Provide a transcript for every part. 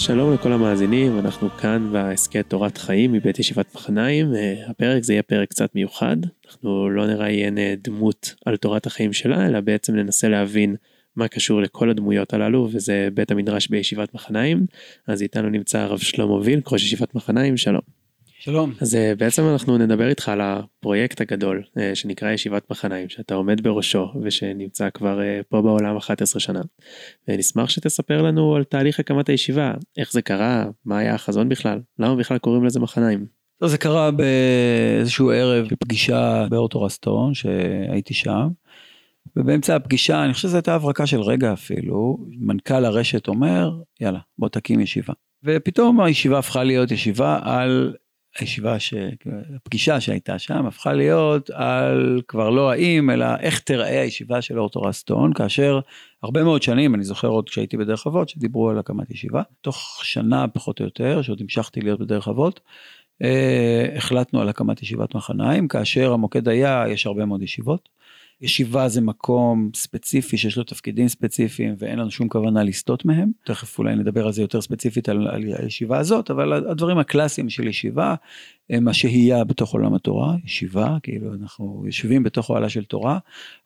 שלום לכל המאזינים, אנחנו כאן בהסכת תורת חיים מבית ישיבת מחניים. אה, הפרק זה יהיה פרק קצת מיוחד, אנחנו לא נראיין אה, דמות על תורת החיים שלה, אלא בעצם ננסה להבין מה קשור לכל הדמויות הללו, וזה בית המדרש בישיבת מחניים. אז איתנו נמצא הרב שלמה וילק, ראש ישיבת מחניים, שלום. שלום. אז אה, בעצם אנחנו נדבר איתך על הפרויקט הגדול אה, שנקרא ישיבת מחניים שאתה עומד בראשו ושנמצא כבר אה, פה בעולם 11 שנה. ונשמח שתספר לנו על תהליך הקמת הישיבה, איך זה קרה, מה היה החזון בכלל, למה בכלל קוראים לזה מחניים. זה קרה באיזשהו ערב בפגישה באורטורסטון שהייתי שם. ובאמצע הפגישה, אני חושב שזו הייתה הברקה של רגע אפילו, מנכ"ל הרשת אומר, יאללה, בוא תקים ישיבה. ופתאום הישיבה הפכה להיות ישיבה על הישיבה, ש... הפגישה שהייתה שם הפכה להיות על כבר לא האם, אלא איך תראה הישיבה של אורטורסטון, כאשר הרבה מאוד שנים, אני זוכר עוד כשהייתי בדרך אבות, שדיברו על הקמת ישיבה, תוך שנה פחות או יותר, שעוד המשכתי להיות בדרך אבות, אה, החלטנו על הקמת ישיבת מחניים, כאשר המוקד היה, יש הרבה מאוד ישיבות. ישיבה זה מקום ספציפי שיש לו תפקידים ספציפיים ואין לנו שום כוונה לסטות מהם. תכף אולי נדבר על זה יותר ספציפית על, על הישיבה הזאת, אבל הדברים הקלאסיים של ישיבה הם השהייה בתוך עולם התורה, ישיבה, כאילו אנחנו יושבים בתוך אוהלה של תורה,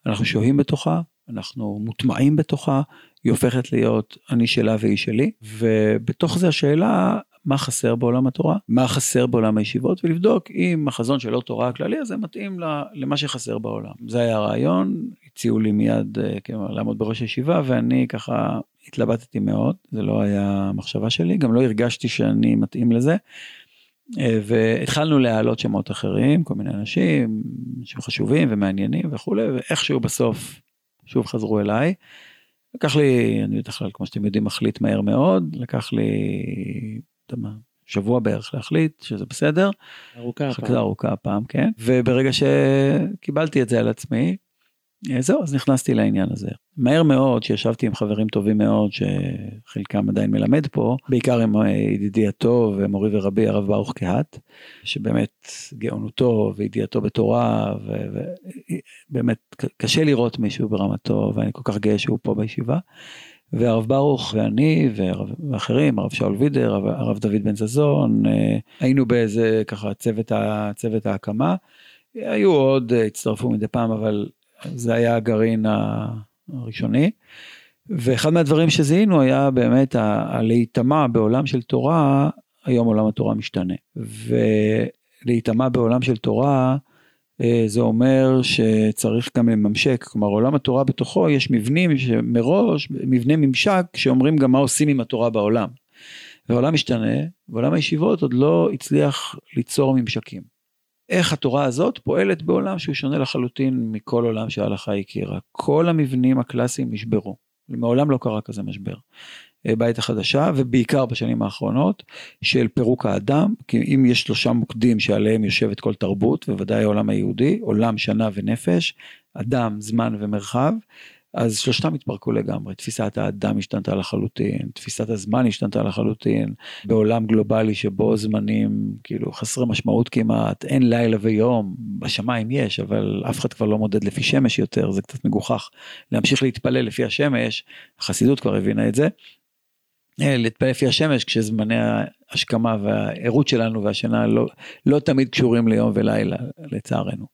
אנחנו שוהים בתוכה, אנחנו מוטמעים בתוכה, היא הופכת להיות אני שלה והיא שלי, ובתוך זה השאלה מה חסר בעולם התורה, מה חסר בעולם הישיבות, ולבדוק אם החזון של לא תורה הכללי הזה מתאים למה שחסר בעולם. זה היה הרעיון, הציעו לי מיד כאילו, לעמוד בראש הישיבה, ואני ככה התלבטתי מאוד, זה לא היה המחשבה שלי, גם לא הרגשתי שאני מתאים לזה. אה, והתחלנו להעלות שמות אחרים, כל מיני אנשים שחשובים ומעניינים וכולי, ואיכשהו בסוף שוב חזרו אליי. לקח לי, אני בדרך כלל, כמו שאתם יודעים, מחליט מהר מאוד, לקח לי שבוע בערך להחליט שזה בסדר. ארוכה הפעם. ארוכה הפעם, כן. וברגע שקיבלתי את זה על עצמי, זהו, אז נכנסתי לעניין הזה. מהר מאוד, שישבתי עם חברים טובים מאוד, שחלקם עדיין מלמד פה, בעיקר עם אה, ידידי הטוב, מורי ורבי הרב ברוך קהת, שבאמת גאונותו וידיעתו בתורה, ובאמת קשה לראות מישהו ברמתו, ואני כל כך גאה שהוא פה בישיבה. והרב ברוך ואני ואחרים, הרב שאול וידר, הרב דוד בן זזון, אה, היינו באיזה ככה צוות, צוות ההקמה. היו עוד, אה, הצטרפו מדי פעם, אבל זה היה הגרעין הראשוני. ואחד מהדברים שזיהינו היה באמת הלהיטמע בעולם של תורה, היום עולם התורה משתנה. ולהיטמע בעולם של תורה, אה, זה אומר שצריך גם לממשק, כלומר עולם התורה בתוכו יש מבנים שמראש, מבני ממשק שאומרים גם מה עושים עם התורה בעולם. והעולם משתנה, ועולם הישיבות עוד לא הצליח ליצור ממשקים. איך התורה הזאת פועלת בעולם שהוא שונה לחלוטין מכל עולם שההלכה הכירה. כל המבנים הקלאסיים נשברו. מעולם לא קרה כזה משבר. בעת החדשה ובעיקר בשנים האחרונות של פירוק האדם כי אם יש שלושה מוקדים שעליהם יושבת כל תרבות בוודאי העולם היהודי עולם שנה ונפש אדם זמן ומרחב אז שלושתם התפרקו לגמרי. תפיסת האדם השתנתה לחלוטין תפיסת הזמן השתנתה לחלוטין. בעולם גלובלי שבו זמנים כאילו חסרי משמעות כמעט אין לילה ויום בשמיים יש אבל אף אחד כבר לא מודד לפי שמש יותר זה קצת מגוחך להמשיך להתפלל לפי השמש. החסידות כבר הבינה את זה. אה, להתפלל לפי השמש כשזמני ההשכמה והערות שלנו והשינה לא, לא תמיד קשורים ליום ולילה לצערנו.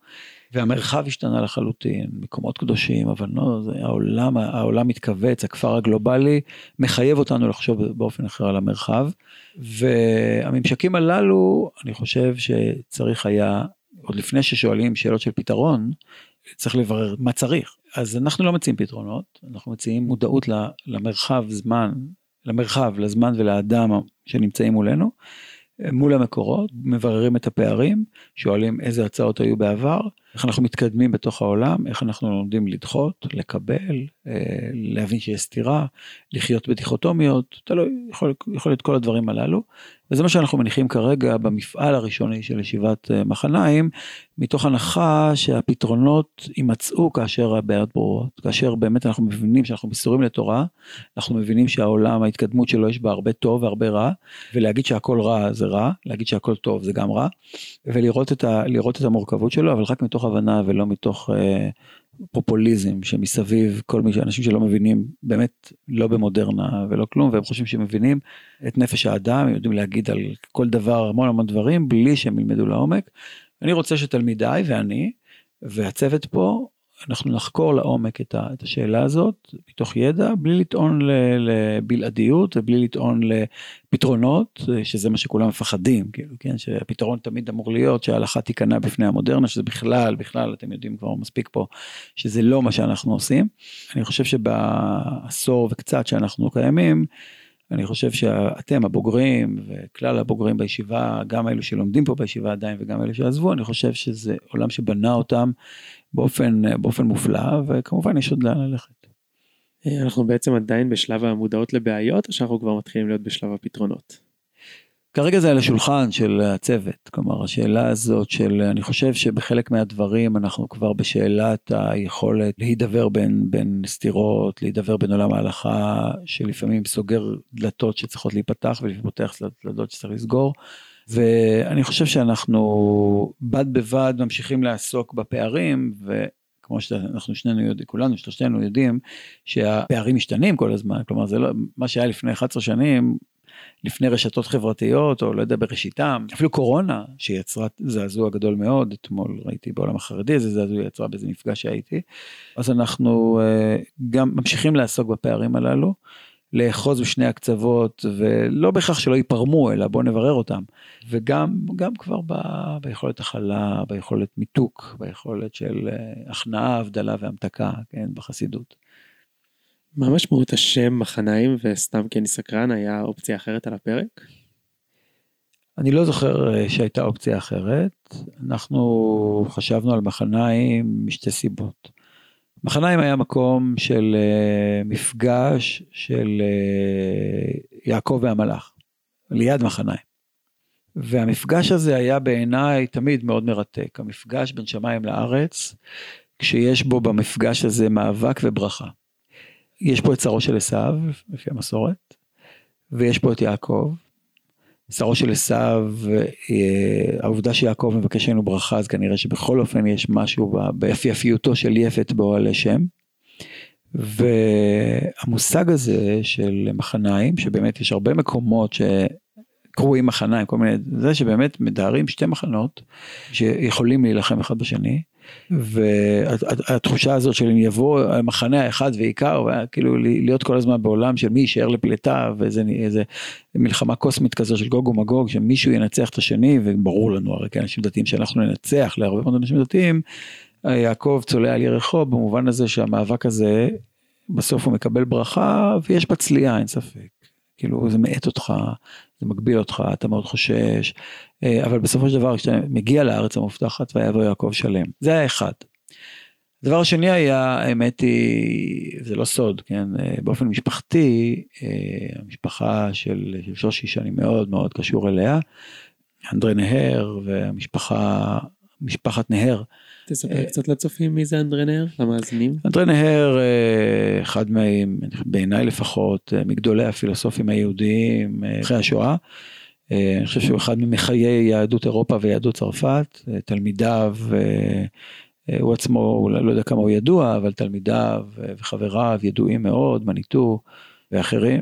והמרחב השתנה לחלוטין, מקומות קדושים, אבל לא, זה העולם, העולם מתכווץ, הכפר הגלובלי מחייב אותנו לחשוב באופן אחר על המרחב. והממשקים הללו, אני חושב שצריך היה, עוד לפני ששואלים שאלות של פתרון, צריך לברר מה צריך. אז אנחנו לא מציעים פתרונות, אנחנו מציעים מודעות למרחב זמן למרחב, לזמן ולאדם שנמצאים מולנו, מול המקורות, מבררים את הפערים, שואלים איזה הצעות היו בעבר, איך אנחנו מתקדמים בתוך העולם, איך אנחנו לומדים לדחות, לקבל, אה, להבין שיש סתירה, לחיות בדיכוטומיות, תלוי, יכול, יכול להיות כל הדברים הללו. וזה מה שאנחנו מניחים כרגע במפעל הראשוני של ישיבת אה, מחניים, מתוך הנחה שהפתרונות יימצאו כאשר הבעיות ברורות, כאשר באמת אנחנו מבינים שאנחנו מסורים לתורה, אנחנו מבינים שהעולם, ההתקדמות שלו יש בה הרבה טוב והרבה רע, ולהגיד שהכל רע זה רע, להגיד שהכל טוב זה גם רע, ולראות את, ה, את המורכבות שלו, אבל רק מתוך הבנה ולא מתוך... אה, הפופוליזם שמסביב כל מי שאנשים שלא מבינים באמת לא במודרנה ולא כלום והם חושבים שהם מבינים את נפש האדם הם יודעים להגיד על כל דבר המון המון דברים בלי שהם ילמדו לעומק. אני רוצה שתלמידיי ואני והצוות פה אנחנו נחקור לעומק את, ה, את השאלה הזאת מתוך ידע בלי לטעון לבלעדיות ובלי לטעון לפתרונות שזה מה שכולם מפחדים כאילו כן שהפתרון תמיד אמור להיות שההלכה תיכנע בפני המודרנה שזה בכלל בכלל אתם יודעים כבר מספיק פה שזה לא מה שאנחנו עושים. אני חושב שבעשור וקצת שאנחנו קיימים אני חושב שאתם הבוגרים וכלל הבוגרים בישיבה גם אלו שלומדים פה בישיבה עדיין וגם אלו שעזבו אני חושב שזה עולם שבנה אותם באופן, באופן מופלא, וכמובן יש עוד לאן ללכת. אנחנו בעצם עדיין בשלב המודעות לבעיות, או שאנחנו כבר מתחילים להיות בשלב הפתרונות? כרגע זה על השולחן של הצוות, כלומר השאלה הזאת של, אני חושב שבחלק מהדברים אנחנו כבר בשאלת היכולת להידבר בין, בין סתירות, להידבר בין עולם ההלכה, שלפעמים סוגר דלתות שצריכות להיפתח ולפעמים פותח דלתות שצריך לסגור. ואני חושב שאנחנו בד בבד ממשיכים לעסוק בפערים וכמו שאנחנו שנינו יודעים, כולנו, שלושתנו יודעים שהפערים משתנים כל הזמן, כלומר זה לא, מה שהיה לפני 11 שנים, לפני רשתות חברתיות או לא יודע בראשיתם, אפילו קורונה שיצרה זעזוע גדול מאוד, אתמול ראיתי בעולם החרדי איזה זעזוע יצרה באיזה מפגש שהייתי, אז אנחנו אה, גם ממשיכים לעסוק בפערים הללו. לאחוז בשני הקצוות ולא בהכרח שלא ייפרמו אלא בוא נברר אותם וגם גם כבר ב, ביכולת הכלה ביכולת מיתוק ביכולת של אה, הכנעה הבדלה והמתקה כן בחסידות. מה משמעות השם מחניים וסתם כי אני סקרן היה אופציה אחרת על הפרק? אני לא זוכר אה, שהייתה אופציה אחרת אנחנו חשבנו על מחניים משתי סיבות. מחניים היה מקום של uh, מפגש של uh, יעקב והמלאך, ליד מחניים. והמפגש הזה היה בעיניי תמיד מאוד מרתק, המפגש בין שמיים לארץ, כשיש בו במפגש הזה מאבק וברכה. יש פה את שרו של עשיו, לפי המסורת, ויש פה את יעקב, שרו של עשיו, אה, העובדה שיעקב מבקש ממנו ברכה, אז כנראה שבכל אופן יש משהו ביפייפיותו של יפת באוהלי שם. והמושג הזה של מחניים, שבאמת יש הרבה מקומות שקרויים מחניים, כל מיני, זה שבאמת מתארים שתי מחנות שיכולים להילחם אחד בשני. והתחושה הזאת של אם יבוא המחנה האחד ועיקר, כאילו להיות כל הזמן בעולם של מי יישאר לפליטה ואיזה איזה מלחמה קוסמית כזו של גוג ומגוג, שמישהו ינצח את השני, וברור לנו הרי כאנשים דתיים שאנחנו ננצח להרבה מאוד אנשים דתיים, יעקב צולע על ירחו במובן הזה שהמאבק הזה בסוף הוא מקבל ברכה ויש בה צליעה אין ספק. כאילו זה מאט אותך, זה מגביל אותך, אתה מאוד חושש, אה, אבל בסופו של דבר כשאתה מגיע לארץ המובטחת ויבוא יעקב שלם, זה היה אחד. הדבר השני היה, האמת היא, זה לא סוד, כן, אה, באופן משפחתי, אה, המשפחה של, של שושי שאני מאוד מאוד קשור אליה, אנדרי נהר והמשפחה, משפחת נהר, תספר אה, קצת לצופים מי זה אנדרי נהר, למאזינים. אנדרי נהר, אה, אחד מהם, בעיניי לפחות, אה, מגדולי הפילוסופים היהודיים אחרי השואה. אני חושב שהוא אחד ממחיי יהדות אירופה ויהדות צרפת, תלמידיו, הוא עצמו, לא יודע כמה הוא ידוע, אבל תלמידיו וחבריו ידועים מאוד, מניטו ואחרים,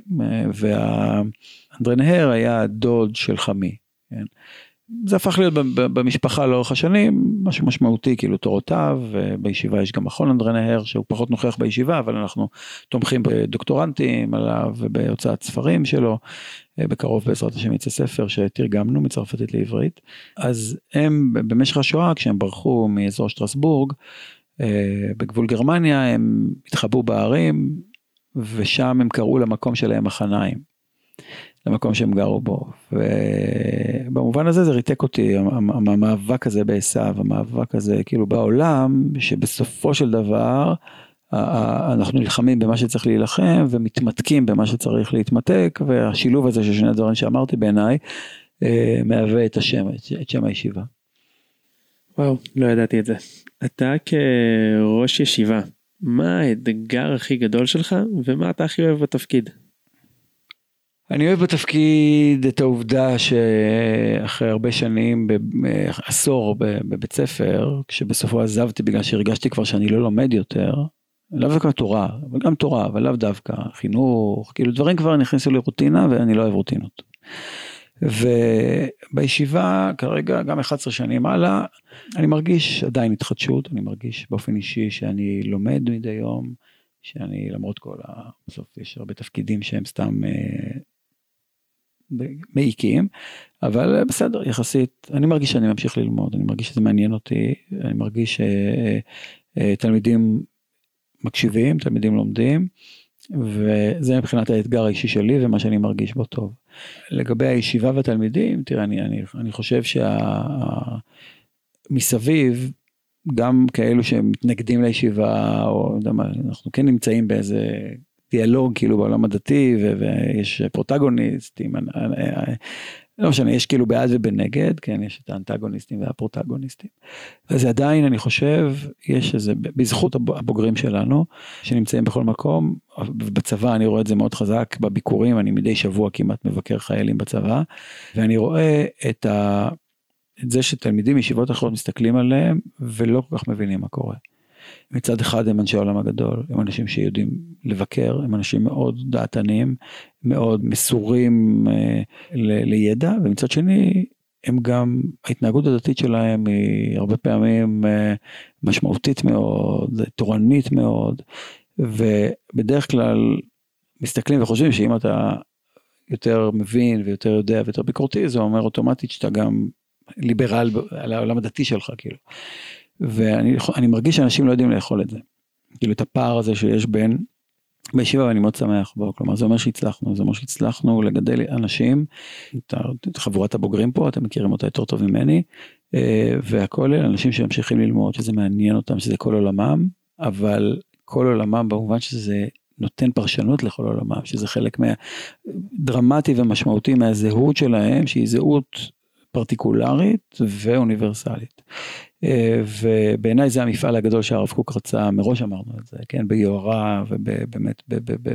ואנדרי נהר היה דוד של חמי. כן? זה הפך להיות במשפחה לאורך השנים משהו משמעותי כאילו תורותיו בישיבה יש גם מכון אנדרי נהר שהוא פחות נוכח בישיבה אבל אנחנו תומכים בדוקטורנטים עליו ובהוצאת ספרים שלו בקרוב בעזרת השם יצא ספר שתרגמנו מצרפתית לעברית אז הם במשך השואה כשהם ברחו מאזור שטרסבורג בגבול גרמניה הם התחבאו בערים ושם הם קראו למקום שלהם מחניים. למקום שהם גרו בו. ובמובן הזה זה ריתק אותי, המאבק הזה בעשיו, המאבק הזה כאילו בעולם, שבסופו של דבר אנחנו נלחמים במה שצריך להילחם ומתמתקים במה שצריך להתמתק, והשילוב הזה של שני הדברים שאמרתי בעיניי, אה, מהווה את השם, את שם הישיבה. וואו, לא ידעתי את זה. אתה כראש ישיבה, מה האתגר הכי גדול שלך ומה אתה הכי אוהב בתפקיד? אני אוהב בתפקיד את העובדה שאחרי הרבה שנים, עשור בבית ספר, כשבסופו עזבתי בגלל שהרגשתי כבר שאני לא לומד יותר, לאו דווקא תורה, אבל גם תורה, אבל לאו דווקא חינוך, כאילו דברים כבר נכנסו לרוטינה ואני לא אוהב רוטינות. ובישיבה כרגע גם 11 שנים הלאה אני מרגיש עדיין התחדשות אני מרגיש באופן אישי שאני לומד מדי יום שאני למרות כל ה... בסוף יש הרבה תפקידים שהם סתם אה, מעיקים אבל בסדר יחסית אני מרגיש שאני ממשיך ללמוד אני מרגיש שזה מעניין אותי אני מרגיש שתלמידים אה, אה, מקשיבים תלמידים לומדים וזה מבחינת האתגר האישי שלי ומה שאני מרגיש בו טוב. לגבי הישיבה והתלמידים, תראה, אני, אני, אני חושב שמסביב, גם כאלו שמתנגדים לישיבה, או יודע מה, אנחנו כן נמצאים באיזה דיאלוג כאילו בעולם הדתי, ויש פרוטגוניסטים, לא משנה, יש כאילו בעד ובנגד, כן, יש את האנטגוניסטים והפרוטגוניסטים. אז עדיין אני חושב, יש איזה, בזכות הבוגרים שלנו, שנמצאים בכל מקום, בצבא אני רואה את זה מאוד חזק, בביקורים, אני מדי שבוע כמעט מבקר חיילים בצבא, ואני רואה את, ה, את זה שתלמידים מישיבות אחרות מסתכלים עליהם, ולא כל כך מבינים מה קורה. מצד אחד הם אנשי העולם הגדול, הם אנשים שיודעים לבקר, הם אנשים מאוד דעתניים, מאוד מסורים אה, ל- לידע, ומצד שני הם גם, ההתנהגות הדתית שלהם היא הרבה פעמים אה, משמעותית מאוד, תורנית מאוד, ובדרך כלל מסתכלים וחושבים שאם אתה יותר מבין ויותר יודע ויותר ביקורתי, זה אומר אוטומטית שאתה גם ליברל על העולם הדתי שלך כאילו. ואני מרגיש שאנשים לא יודעים לאכול את זה. כאילו את הפער הזה שיש בין, בישיבה ואני מאוד שמח בו, כלומר זה אומר שהצלחנו, זה אומר שהצלחנו לגדל אנשים, את חבורת הבוגרים פה, אתם מכירים אותה יותר טוב ממני, אה, והכל אלה אנשים שממשיכים ללמוד, שזה מעניין אותם, שזה כל עולמם, אבל כל עולמם במובן שזה נותן פרשנות לכל עולמם, שזה חלק מה... דרמטי ומשמעותי מהזהות שלהם, שהיא זהות פרטיקולרית ואוניברסלית. אה, ובעיניי זה המפעל הגדול שהרב קוק רצה, מראש אמרנו את זה, כן, ביוהרה ובאמת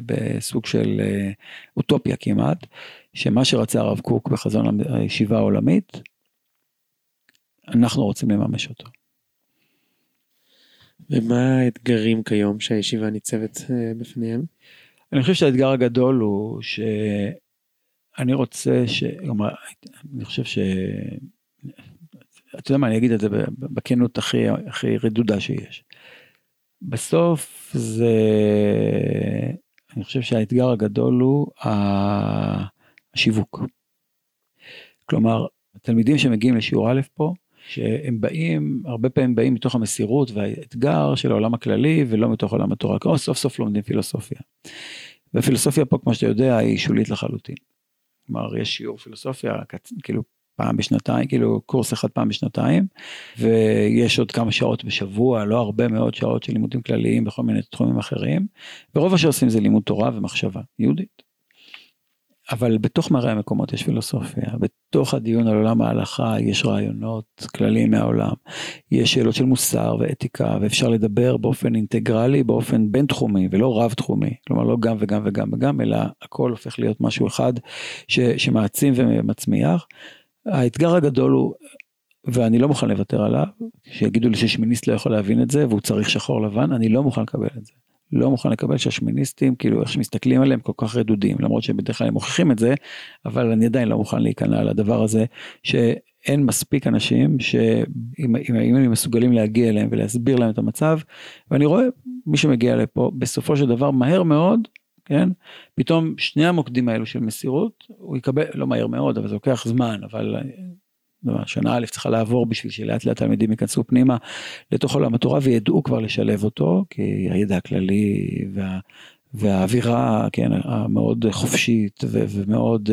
בסוג של אה, אוטופיה כמעט, שמה שרצה הרב קוק בחזון הישיבה העולמית, אנחנו רוצים לממש אותו. ומה האתגרים כיום שהישיבה ניצבת אה, בפניהם? אני חושב שהאתגר הגדול הוא שאני רוצה ש... אני חושב ש... אתה יודע מה, אני אגיד את זה בכנות הכי, הכי רדודה שיש. בסוף זה, אני חושב שהאתגר הגדול הוא השיווק. כלומר, התלמידים שמגיעים לשיעור א' פה, שהם באים, הרבה פעמים באים מתוך המסירות והאתגר של העולם הכללי ולא מתוך עולם התורה, כמו סוף סוף לומדים פילוסופיה. והפילוסופיה פה, כמו שאתה יודע, היא שולית לחלוטין. כלומר, יש שיעור פילוסופיה, כאילו פעם בשנתיים, כאילו קורס אחד פעם בשנתיים, ויש עוד כמה שעות בשבוע, לא הרבה מאוד שעות של לימודים כלליים בכל מיני תחומים אחרים, ורוב מה שעושים זה לימוד תורה ומחשבה יהודית. אבל בתוך מראה המקומות יש פילוסופיה, בתוך הדיון על עולם ההלכה יש רעיונות כלליים מהעולם, יש שאלות של מוסר ואתיקה, ואפשר לדבר באופן אינטגרלי, באופן בין תחומי ולא רב תחומי, כלומר לא גם וגם וגם וגם, אלא הכל הופך להיות משהו אחד ש, שמעצים ומצמיח. האתגר הגדול הוא, ואני לא מוכן לוותר עליו, שיגידו לי ששמיניסט לא יכול להבין את זה והוא צריך שחור לבן, אני לא מוכן לקבל את זה. לא מוכן לקבל שהשמיניסטים, כאילו איך שמסתכלים עליהם כל כך רדודים, למרות שבדרך כלל הם מוכיחים את זה, אבל אני עדיין לא מוכן להיכנע לדבר הזה, שאין מספיק אנשים שאם הם מסוגלים להגיע אליהם ולהסביר להם את המצב, ואני רואה מי שמגיע לפה, בסופו של דבר מהר מאוד כן? פתאום שני המוקדים האלו של מסירות, הוא יקבל, לא מהר מאוד, אבל זה לוקח זמן, אבל שנה א' צריכה לעבור בשביל שלאט לאט תלמידים ייכנסו פנימה לתוך עולם התורה וידעו כבר לשלב אותו, כי הידע הכללי וה... והאווירה כן המאוד חופשית ו- ומאוד uh,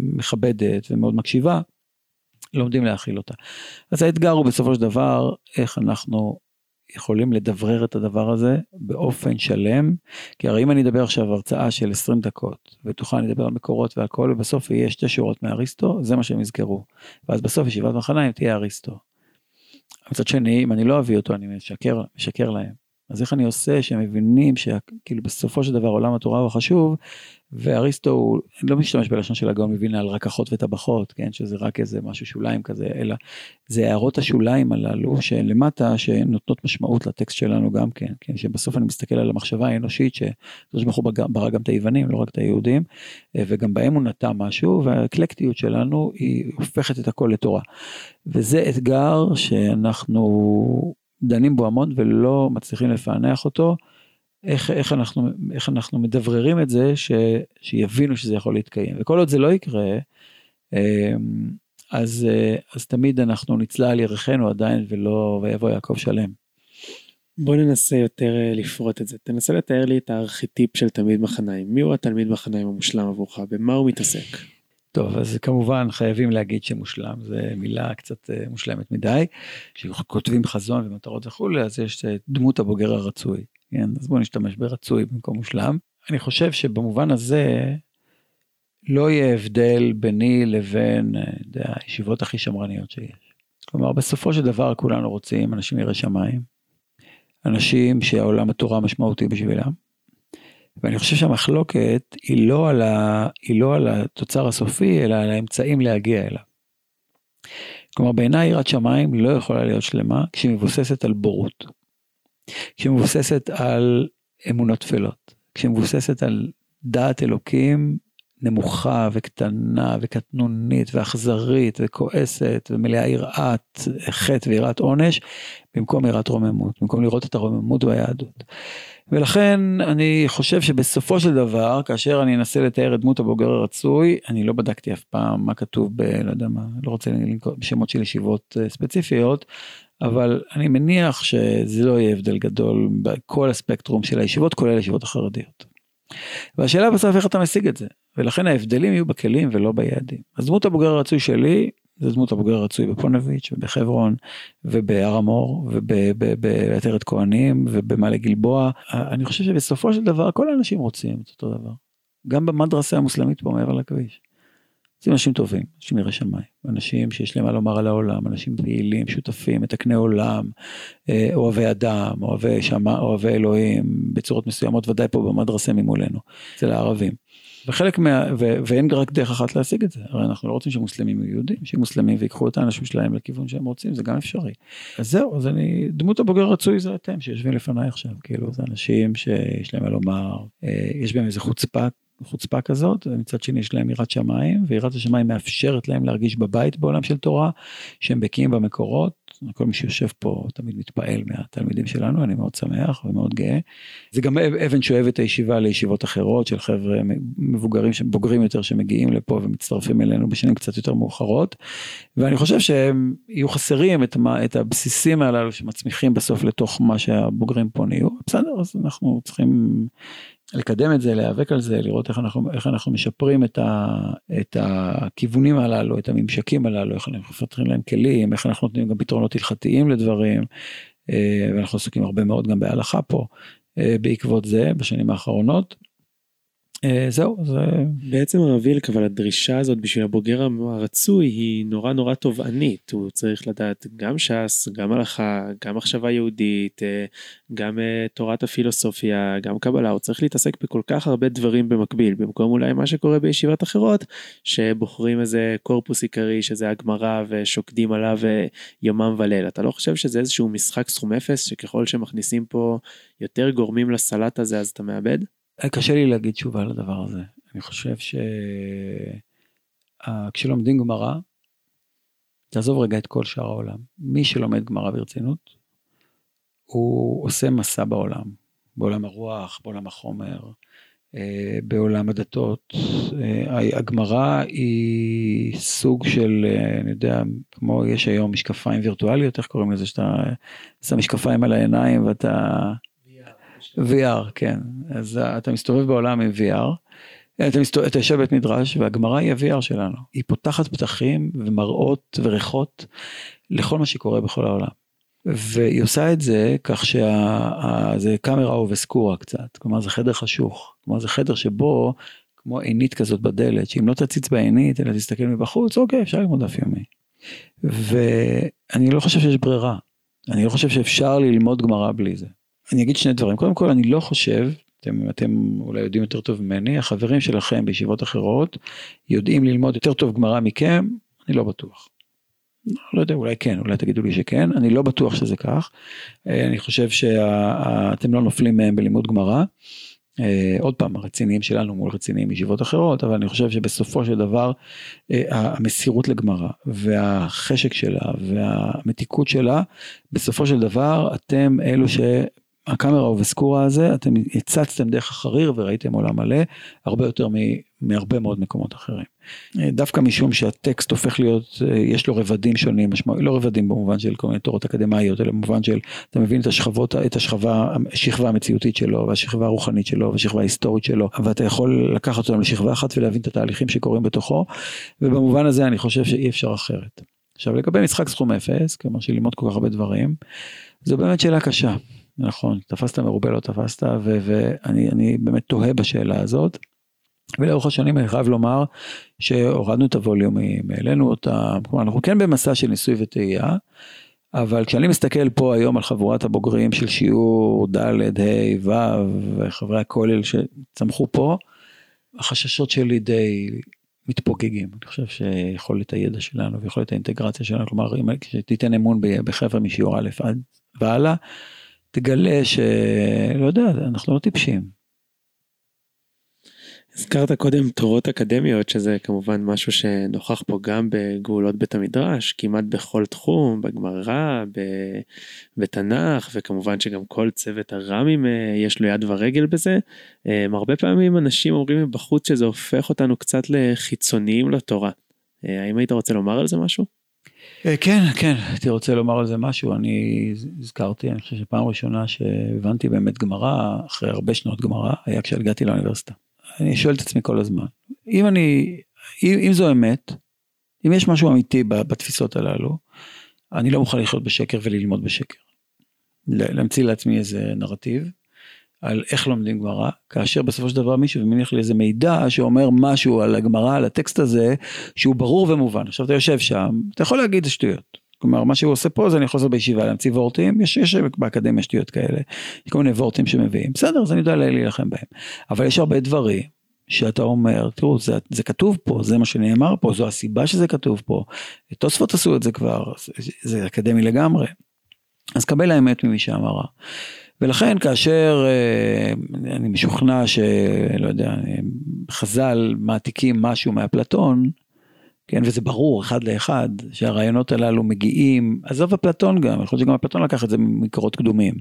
מכבדת ומאוד מקשיבה לומדים להכיל אותה. אז האתגר הוא בסופו של דבר איך אנחנו יכולים לדברר את הדבר הזה באופן שלם, כי הרי אם אני אדבר עכשיו הרצאה של 20 דקות, ותוכל אני אדבר על מקורות והכל, ובסוף יהיה שתי שורות מאריסטו, זה מה שהם יזכרו. ואז בסוף ישיבת מחניים תהיה אריסטו. מצד שני, אם אני לא אביא אותו, אני משקר, משקר להם. אז איך אני עושה שהם מבינים שכאילו בסופו של דבר עולם התורה הוא חשוב, ואריסטו הוא לא משתמש בלשון של הגאון מבינה על רקחות וטבחות, כן, שזה רק איזה משהו שוליים כזה, אלא זה הערות השוליים הללו שלמטה שנותנות משמעות לטקסט שלנו גם כן, כן, שבסוף אני מסתכל על המחשבה האנושית שקדוש ברוך הוא ברא גם את היוונים, לא רק את היהודים, וגם בהם הוא נטע משהו, והאקלקטיות שלנו היא הופכת את הכל לתורה. וזה אתגר שאנחנו דנים בו המון ולא מצליחים לפענח אותו. איך, איך, אנחנו, איך אנחנו מדבררים את זה ש, שיבינו שזה יכול להתקיים וכל עוד זה לא יקרה אמ, אז, אז תמיד אנחנו נצלה על ירכנו עדיין ולא ויבוא יעקב שלם. בוא ננסה יותר אה, לפרוט את זה תנסה לתאר לי את הארכיטיפ של תלמיד מחניים מי הוא התלמיד מחניים המושלם עבורך במה הוא מתעסק. טוב אז כמובן חייבים להגיד שמושלם זה מילה קצת אה, מושלמת מדי. כשכותבים חזון ומטרות וכולי אז יש דמות הבוגר הרצוי כן אז בוא נשתמש ברצוי במקום מושלם. אני חושב שבמובן הזה לא יהיה הבדל ביני לבין אה, יודע, הישיבות הכי שמרניות שיש. כלומר בסופו של דבר כולנו רוצים אנשים יראי שמיים. אנשים שהעולם התורה משמעותי בשבילם. ואני חושב שהמחלוקת היא לא על, ה, היא לא על התוצר הסופי, אלא על האמצעים להגיע אליו. כלומר, בעיניי יראת שמיים לא יכולה להיות שלמה כשהיא מבוססת על בורות. כשהיא מבוססת על אמונות טפלות. כשהיא מבוססת על דעת אלוקים נמוכה וקטנה וקטנונית ואכזרית וכועסת ומלאה יראת חטא ויראת עונש במקום יראת רוממות, במקום לראות את הרוממות ביהדות. ולכן אני חושב שבסופו של דבר כאשר אני אנסה לתאר את דמות הבוגר הרצוי אני לא בדקתי אף פעם מה כתוב ב... לא יודע מה, לא רוצה לנקוט בשמות של ישיבות אה, ספציפיות אבל אני מניח שזה לא יהיה הבדל גדול בכל הספקטרום של הישיבות כולל הישיבות החרדיות. והשאלה בסוף איך אתה משיג את זה ולכן ההבדלים יהיו בכלים ולא ביעדים. אז דמות הבוגר הרצוי שלי זה דמות הבוגר הרצוי בפונביץ' ובחברון ובהר המור ובעטרת כהנים ובמעלה גלבוע. אני חושב שבסופו של דבר כל האנשים רוצים את אותו דבר. גם במדרסה המוסלמית פה מעבר לכביש. זה אנשים טובים, אנשים יראי שמיים, אנשים שיש להם מה לומר על העולם, אנשים פעילים, שותפים, מתקני עולם, אה, אוהבי אדם, אוהבי שמע, אוהבי אלוהים, בצורות מסוימות, ודאי פה במדרסה ממולנו, אצל הערבים. וחלק מה... ו... ואין רק דרך אחת להשיג את זה, הרי אנחנו לא רוצים שמוסלמים יהיו יהודים, שיהיו מוסלמים ויקחו את האנשים שלהם לכיוון שהם רוצים, זה גם אפשרי. אז זהו, אז אני, דמות הבוגר רצוי זה אתם שיושבים לפניי עכשיו, כאילו זה אנשים שיש להם מה לומר, אה, יש בהם איזה חוצפה חוצפה כזאת, ומצד שני יש להם יראת שמיים, ויראת השמיים מאפשרת להם להרגיש בבית בעולם של תורה, שהם בקיאים במקורות, כל מי שיושב פה תמיד מתפעל מהתלמידים שלנו, אני מאוד שמח ומאוד גאה. זה גם אבן שואב את הישיבה לישיבות אחרות של חבר'ה מבוגרים, בוגרים יותר שמגיעים לפה ומצטרפים אלינו בשנים קצת יותר מאוחרות, ואני חושב שהם יהיו חסרים את, מה, את הבסיסים הללו שמצמיחים בסוף לתוך מה שהבוגרים פה נהיו, בסדר, אז אנחנו צריכים לקדם את זה, להיאבק על זה, לראות איך אנחנו, איך אנחנו משפרים את, ה, את הכיוונים הללו, את הממשקים הללו, איך אנחנו מפתחים להם כלים, איך אנחנו נותנים גם פתרונות הלכתיים לדברים, אה, ואנחנו עסוקים הרבה מאוד גם בהלכה פה אה, בעקבות זה בשנים האחרונות. אה, זהו זה בעצם הרביל אבל הדרישה הזאת בשביל הבוגר הרצוי היא נורא נורא תובענית. הוא צריך לדעת גם ש"ס גם הלכה גם מחשבה יהודית אה, גם אה, תורת הפילוסופיה גם קבלה. הוא צריך להתעסק בכל כך הרבה דברים במקביל במקום אולי מה שקורה בישיבות אחרות שבוחרים איזה קורפוס עיקרי שזה הגמרא ושוקדים עליו יומם וליל. אתה לא חושב שזה איזשהו משחק סכום אפס שככל שמכניסים פה יותר גורמים לסלט הזה אז אתה מאבד. קשה לי להגיד תשובה לדבר הזה. אני חושב שכשלומדים גמרא, תעזוב רגע את כל שאר העולם. מי שלומד גמרא ברצינות, הוא עושה מסע בעולם, בעולם הרוח, בעולם החומר, אה, בעולם הדתות. אה, הגמרא היא סוג של, אה, אני יודע, כמו יש היום משקפיים וירטואליות, איך קוראים לזה, שאתה שם משקפיים על העיניים ואתה... VR, כן. אז אתה מסתובב בעולם עם VR, אתה, מסתובב, אתה יושב בבית מדרש והגמרא היא ה-VR שלנו. היא פותחת פתחים ומראות וריחות לכל מה שקורה בכל העולם. והיא עושה את זה כך שזה קאמרה אובסקורה קצת, כלומר זה חדר חשוך, כלומר זה חדר שבו כמו עינית כזאת בדלת, שאם לא תציץ בעינית אלא תסתכל מבחוץ, אוקיי אפשר ללמוד דף יומי. ואני לא חושב שיש ברירה, אני לא חושב שאפשר ללמוד גמרא בלי זה. אני אגיד שני דברים. קודם כל, אני לא חושב, אתם, אתם אולי יודעים יותר טוב ממני, החברים שלכם בישיבות אחרות יודעים ללמוד יותר טוב גמרא מכם, אני לא בטוח. לא יודע, אולי כן, אולי תגידו לי שכן, אני לא בטוח שזה כך. אה, אני חושב שאתם לא נופלים מהם בלימוד גמרא. אה, עוד פעם, הרציניים שלנו מול רציניים מישיבות אחרות, אבל אני חושב שבסופו של דבר אה, המסירות לגמרא והחשק שלה והמתיקות שלה, בסופו של דבר אתם אלו. הקאמרה אובסקורה הזה, אתם הצצתם דרך החריר וראיתם עולם מלא, הרבה יותר מהרבה מאוד מקומות אחרים. דווקא משום שהטקסט הופך להיות, יש לו רבדים שונים, משמע, לא רבדים במובן של כל מיני תורות אקדמאיות, אלא במובן של, אתה מבין את השכבות, את השכבה, השכבה המציאותית שלו, והשכבה הרוחנית שלו, והשכבה ההיסטורית שלו, ואתה יכול לקחת אותם לשכבה אחת ולהבין את התהליכים שקורים בתוכו, ובמובן הזה אני חושב שאי אפשר אחרת. עכשיו לגבי משחק סכום אפס, כלומר שללמוד כל כך הרבה דברים, זו באמת שאלה קשה. נכון, תפסת מרובה לא תפסת, ואני באמת תוהה בשאלה הזאת. ולאורך השנים אני חייב לומר שהורדנו את הווליומים, העלינו אותם, כלומר אנחנו כן במסע של ניסוי וטעייה, אבל כשאני מסתכל פה היום על חבורת הבוגרים של שיעור ד', ה', ו', וחברי הכולל שצמחו פה, החששות שלי די מתפוגגים. אני חושב שיכולת הידע שלנו ויכולת האינטגרציה שלנו, כלומר אם תיתן אמון בחבר'ה משיעור א' עד והלאה, תגלה שלא יודע, אנחנו לא טיפשים. הזכרת קודם תורות אקדמיות שזה כמובן משהו שנוכח פה גם בגאולות בית המדרש כמעט בכל תחום בגמרא בתנ"ך וכמובן שגם כל צוות הר"מים אה, יש לו יד ורגל בזה. אה, הרבה פעמים אנשים אומרים מבחוץ שזה הופך אותנו קצת לחיצוניים לתורה. אה, האם היית רוצה לומר על זה משהו? אה, כן, כן, הייתי רוצה לומר על זה משהו. אני הזכרתי, אני חושב שפעם ראשונה שהבנתי באמת גמרא, אחרי הרבה שנות גמרא, היה כשהגעתי לאוניברסיטה. אני שואל את עצמי כל הזמן, אם אני, אם, אם זו אמת, אם יש משהו אמיתי בתפיסות הללו, אני לא מוכן לחיות בשקר וללמוד בשקר. להמציא לעצמי איזה נרטיב, על איך לומדים גמרא, כאשר בסופו של דבר מישהו מניח לי איזה מידע שאומר משהו על הגמרא, על הטקסט הזה, שהוא ברור ומובן. עכשיו אתה יושב שם, אתה יכול להגיד שטויות. כלומר מה שהוא עושה פה זה אני חוזר בישיבה להמציא וורטים, יש, יש באקדמיה שטויות כאלה, יש כל מיני וורטים שמביאים, בסדר, אז אני יודע להילחם בהם. אבל יש הרבה דברים שאתה אומר, תראו, זה, זה כתוב פה, זה מה שנאמר פה, זו הסיבה שזה כתוב פה. תוספות עשו את זה כבר, זה, זה אקדמי לגמרי. אז קבל האמת ממי שאמרה. ולכן כאשר אה, אני משוכנע שלא יודע, חז"ל מעתיקים משהו מהפלטון, כן, וזה ברור אחד לאחד שהרעיונות הללו מגיעים, עזוב אפלטון גם, יכול להיות שגם אפלטון לקח את זה ממקורות קדומים,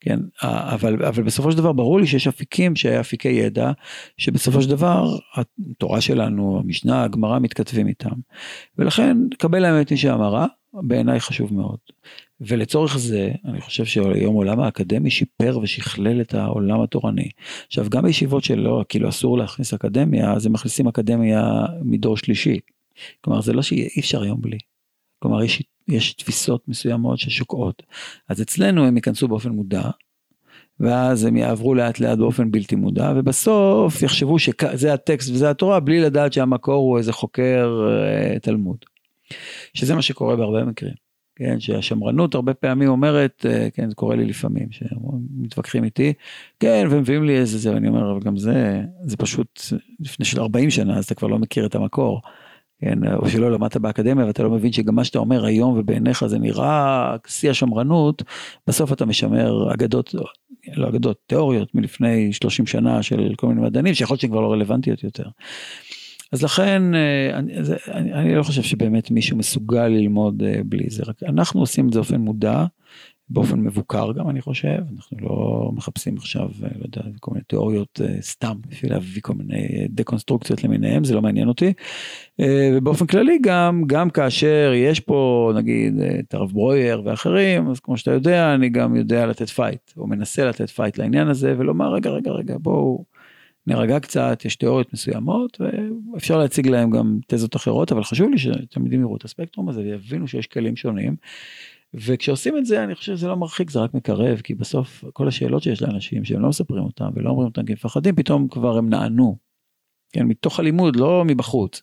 כן, אבל, אבל בסופו של דבר ברור לי שיש אפיקים אפיקי ידע, שבסופו של דבר התורה שלנו, המשנה, הגמרא מתכתבים איתם, ולכן קבל האמת מי שאמרה, בעיניי חשוב מאוד. ולצורך זה אני חושב שהיום עולם האקדמי שיפר ושכלל את העולם התורני. עכשיו גם בישיבות שלא כאילו אסור להכניס אקדמיה אז הם מכניסים אקדמיה מדור שלישי. כלומר זה לא שאי אפשר היום בלי. כלומר יש, יש תפיסות מסוימות ששוקעות. אז אצלנו הם ייכנסו באופן מודע. ואז הם יעברו לאט לאט באופן בלתי מודע ובסוף יחשבו שזה הטקסט וזה התורה בלי לדעת שהמקור הוא איזה חוקר אה, תלמוד. שזה מה שקורה בהרבה מקרים. כן, שהשמרנות הרבה פעמים אומרת, אה, כן, זה קורה לי לפעמים, שמתווכחים איתי, כן, ומביאים לי איזה זה, ואני אומר, אבל גם זה, זה פשוט לפני של 40 שנה, אז אתה כבר לא מכיר את המקור. כן, או שלא למדת באקדמיה ואתה לא מבין שגם מה שאתה אומר היום ובעיניך זה נראה שיא השמרנות, בסוף אתה משמר אגדות, לא אגדות, תיאוריות מלפני 30 שנה של כל מיני מדענים שיכול להיות שהן כבר לא רלוונטיות יותר. אז לכן אה, אני, אני, אני לא חושב שבאמת מישהו מסוגל ללמוד אה, בלי זה, רק אנחנו עושים את זה באופן מודע, באופן מבוקר גם אני חושב, אנחנו לא מחפשים עכשיו, אה, לא יודע, כל מיני תיאוריות סתם בשביל להביא כל מיני דקונסטרוקציות למיניהם, זה לא מעניין אותי. ובאופן כללי גם, גם כאשר יש פה נגיד את הרב ברויר ואחרים, אז כמו שאתה יודע, אני גם יודע לתת fight, או מנסה לתת fight לעניין הזה ולומר רגע רגע רגע בואו. נרגע קצת, יש תיאוריות מסוימות ואפשר להציג להם גם תזות אחרות, אבל חשוב לי שתלמידים יראו את הספקטרום הזה ויבינו שיש כלים שונים. וכשעושים את זה אני חושב שזה לא מרחיק זה רק מקרב כי בסוף כל השאלות שיש לאנשים שהם לא מספרים אותם ולא אומרים אותם כי מפחדים פתאום כבר הם נענו. כן מתוך הלימוד לא מבחוץ.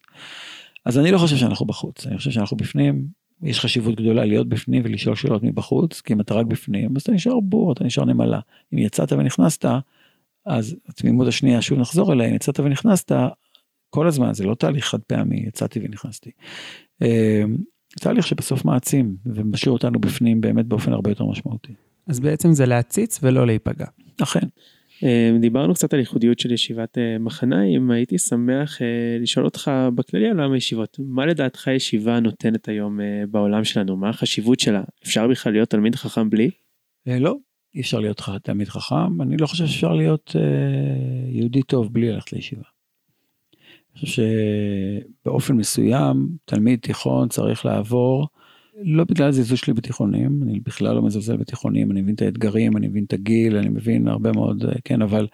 אז אני לא חושב שאנחנו בחוץ אני חושב שאנחנו בפנים יש חשיבות גדולה להיות בפנים ולשאול שאלות מבחוץ, כי אם אתה רק בפנים, אז אתה נשאר בור, אתה נשאר נמלה. אם יצאת ונכנסת, אז התמימות השנייה, שוב נחזור אליה, אם יצאת ונכנסת, כל הזמן, זה לא תהליך חד פעמי, יצאתי ונכנסתי. אה, תהליך שבסוף מעצים ומשאיר אותנו בפנים באמת באופן הרבה יותר משמעותי. אז בעצם זה להציץ ולא להיפגע. אכן. אה, דיברנו קצת על ייחודיות של ישיבת אה, מחניים, הייתי שמח לשאול אותך בכללי על עולם הישיבות, מה לדעתך ישיבה נותנת היום בעולם שלנו, מה החשיבות שלה, אפשר בכלל להיות תלמיד חכם בלי? לא, אי אפשר להיות תלמיד חכם, אני לא חושב שאפשר להיות יהודי טוב בלי ללכת לישיבה. חושב שבאופן מסוים תלמיד תיכון צריך לעבור, לא בגלל הזלזול שלי בתיכונים, אני בכלל לא מזלזל בתיכונים, אני מבין את האתגרים, אני מבין את הגיל, אני מבין הרבה מאוד, כן, אבל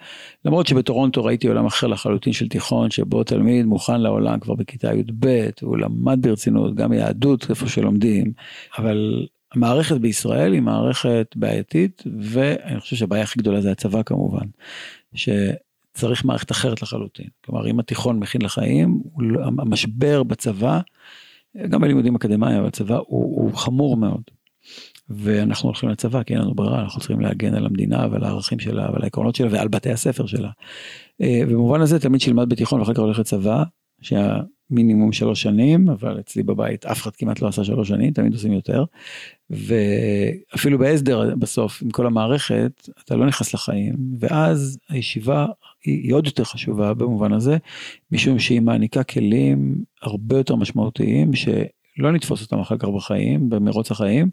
למרות שבטורונטו ראיתי עולם אחר לחלוטין של תיכון, שבו תלמיד מוכן לעולם כבר בכיתה י"ב, הוא למד ברצינות, גם יהדות איפה שלומדים, אבל המערכת בישראל היא מערכת בעייתית, ואני חושב שהבעיה הכי גדולה זה הצבא כמובן. ש... צריך מערכת אחרת לחלוטין. כלומר, אם התיכון מכין לחיים, לא, המשבר בצבא, גם בלימודים אקדמיים, בצבא הוא, הוא חמור מאוד. ואנחנו הולכים לצבא כי אין לנו ברירה, אנחנו צריכים להגן על המדינה ועל הערכים שלה ועל העקרונות שלה ועל בתי הספר שלה. אה, ובמובן הזה תלמיד שילמד בתיכון ואחר כך הולך לצבא, שהמינימום שלוש שנים, אבל אצלי בבית אף אחד כמעט לא עשה שלוש שנים, תמיד עושים יותר. ואפילו בהסדר בסוף עם כל המערכת אתה לא נכנס לחיים ואז הישיבה היא עוד יותר חשובה במובן הזה משום שהיא מעניקה כלים הרבה יותר משמעותיים שלא נתפוס אותם אחר כך בחיים במרוץ החיים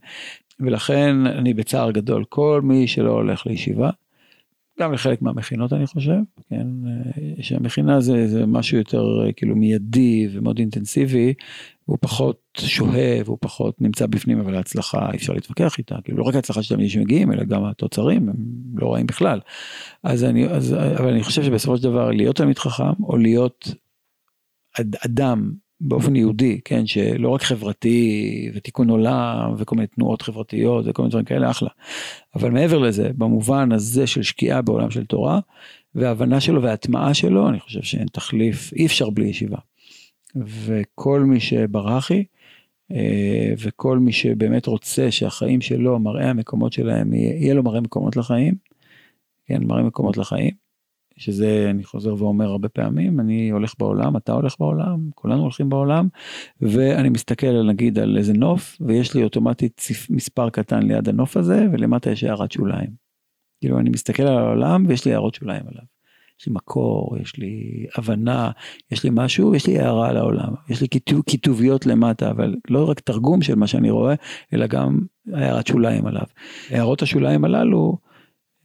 ולכן אני בצער גדול כל מי שלא הולך לישיבה גם לחלק מהמכינות אני חושב, כן, אה, שהמכינה זה, זה משהו יותר אה, כאילו מיידי ומאוד אינטנסיבי, הוא פחות שוהה והוא פחות נמצא בפנים, אבל ההצלחה אי אפשר להתווכח איתה, כאילו לא רק ההצלחה של תלמידים שמגיעים, אלא גם התוצרים הם לא רעים בכלל. אז אני, אז, אבל אני חושב שבסופו של דבר להיות תלמיד חכם או להיות אדם באופן יהודי, כן, שלא רק חברתי ותיקון עולם וכל מיני תנועות חברתיות וכל מיני דברים כאלה, אחלה. אבל מעבר לזה, במובן הזה של שקיעה בעולם של תורה, והבנה שלו והטמעה שלו, אני חושב שאין תחליף, אי אפשר בלי ישיבה. וכל מי שברחי, אה, וכל מי שבאמת רוצה שהחיים שלו, מראה המקומות שלהם, יהיה לו מראה מקומות לחיים, כן, מראה מקומות לחיים, שזה אני חוזר ואומר הרבה פעמים, אני הולך בעולם, אתה הולך בעולם, כולנו הולכים בעולם, ואני מסתכל נגיד על איזה נוף, ויש לי אוטומטית מספר קטן ליד הנוף הזה, ולמטה יש הערת שוליים. כאילו אני מסתכל על העולם ויש לי הערות שוליים עליו. יש לי מקור, יש לי הבנה, יש לי משהו, יש לי הערה על העולם, יש לי כיתוב, כיתוביות למטה, אבל לא רק תרגום של מה שאני רואה, אלא גם הערת שוליים עליו. הערות השוליים הללו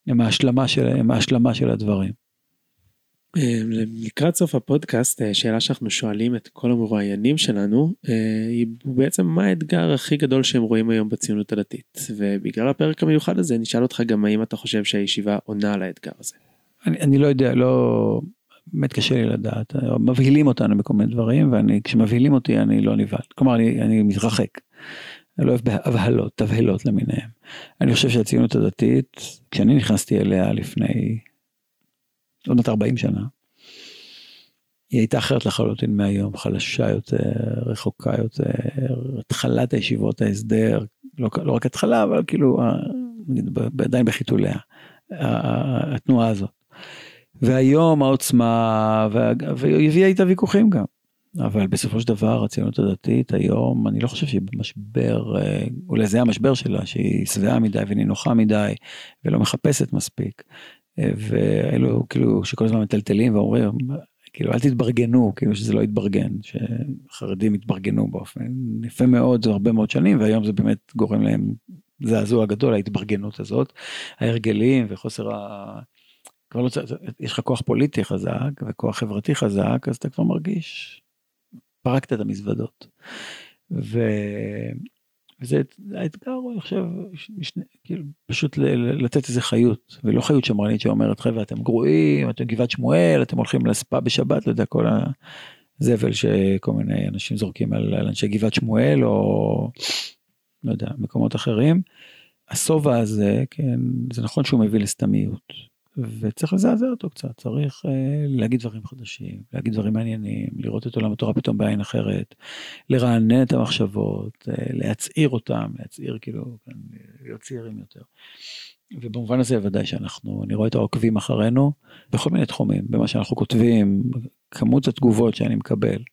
הם ההשלמה של, הם ההשלמה של הדברים. אה, לקראת סוף הפודקאסט אה, שאלה שאנחנו שואלים את כל המרואיינים שלנו אה, היא בעצם מה האתגר הכי גדול שהם רואים היום בציונות הדתית ובגלל הפרק המיוחד הזה נשאל אותך גם האם אתה חושב שהישיבה עונה על האתגר הזה. אני, אני לא יודע לא באמת קשה לי לדעת מבהילים אותנו בכל מיני דברים ואני כשמבהילים אותי אני לא נבהל כלומר אני, אני מתרחק. אני לא אוהב הבהלות תבהלות למיניהם. אני חושב שהציונות הדתית כשאני נכנסתי אליה לפני עוד מעט 40 שנה. היא הייתה אחרת לחלוטין מהיום, חלשה יותר, רחוקה יותר, התחלת הישיבות ההסדר, לא, לא רק התחלה, אבל כאילו נגיד, עדיין בחיתוליה, התנועה הזאת. והיום העוצמה, והיא הביאה איתה ויכוחים גם. אבל בסופו של דבר הציונות הדתית היום אני לא חושב שהיא במשבר אה, אולי זה המשבר שלה שהיא שבעה מדי ונינוחה מדי ולא מחפשת מספיק ואלו כאילו שכל הזמן מטלטלים ואומרים כאילו אל תתברגנו כאילו שזה לא יתברגן שחרדים יתברגנו באופן יפה מאוד זה הרבה מאוד שנים והיום זה באמת גורם להם זעזוע גדול ההתברגנות הזאת ההרגלים וחוסר ה... כבר לא צריך, יש לך כוח פוליטי חזק וכוח חברתי חזק אז אתה כבר מרגיש פרקת את המזוודות. ו... וזה האתגר הוא משנה, כאילו פשוט לתת איזה חיות ולא חיות שמרנית שאומרת חבר'ה אתם גרועים אתם גבעת שמואל אתם הולכים לספה בשבת לא יודע כל הזבל שכל מיני אנשים זורקים על, על אנשי גבעת שמואל או לא יודע מקומות אחרים. השובע הזה כן זה נכון שהוא מביא לסתמיות וצריך לזעזע אותו קצת, צריך uh, להגיד דברים חדשים, להגיד דברים מעניינים, לראות את עולם התורה פתאום בעין אחרת, לרענן את המחשבות, uh, להצעיר אותם, להצעיר כאילו, כן, להיות צעירים יותר. ובמובן הזה ודאי שאנחנו, אני רואה את העוקבים אחרינו בכל מיני תחומים, במה שאנחנו כותבים, כמות התגובות שאני מקבל,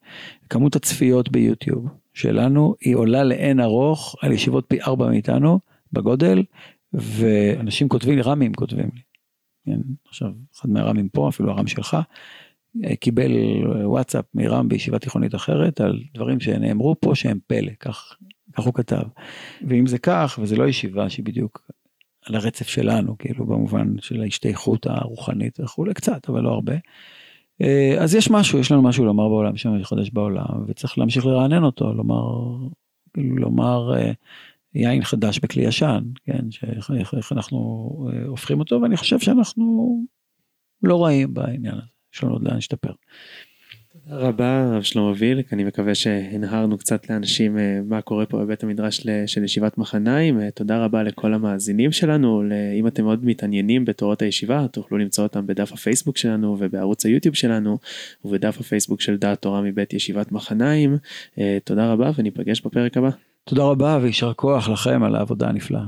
כמות הצפיות ביוטיוב שלנו, היא עולה לאין ארוך על ישיבות פי ארבע מאיתנו בגודל, ואנשים כותבים לי, רמים כותבים לי. כן, עכשיו, אחד מהרמים פה, אפילו הרם שלך, קיבל וואטסאפ מרם בישיבה תיכונית אחרת על דברים שנאמרו פה שהם פלא, כך, כך הוא כתב. ואם זה כך, וזה לא ישיבה שהיא בדיוק על הרצף שלנו, כאילו במובן של ההשתייכות הרוחנית וכולי, קצת, אבל לא הרבה. אה, אז יש משהו, יש לנו משהו לומר בעולם, יש לנו חודש בעולם, וצריך להמשיך לרענן אותו, לומר, לומר אה, יין חדש בכלי ישן, כן, שאיך איך אנחנו אה, הופכים אותו, ואני חושב שאנחנו לא רעים בעניין הזה, יש לנו עוד לאן להשתפר. תודה רבה הרב שלמה וילק, אני מקווה שהנהרנו קצת לאנשים אה, מה קורה פה בבית המדרש של ישיבת מחניים, אה, תודה רבה לכל המאזינים שלנו, אם אתם מאוד מתעניינים בתורות הישיבה תוכלו למצוא אותם בדף הפייסבוק שלנו ובערוץ היוטיוב שלנו ובדף הפייסבוק של דעת תורה מבית ישיבת מחניים, תודה רבה וניפגש בפרק הבא. תודה רבה ויישר כוח לכם על העבודה הנפלאה.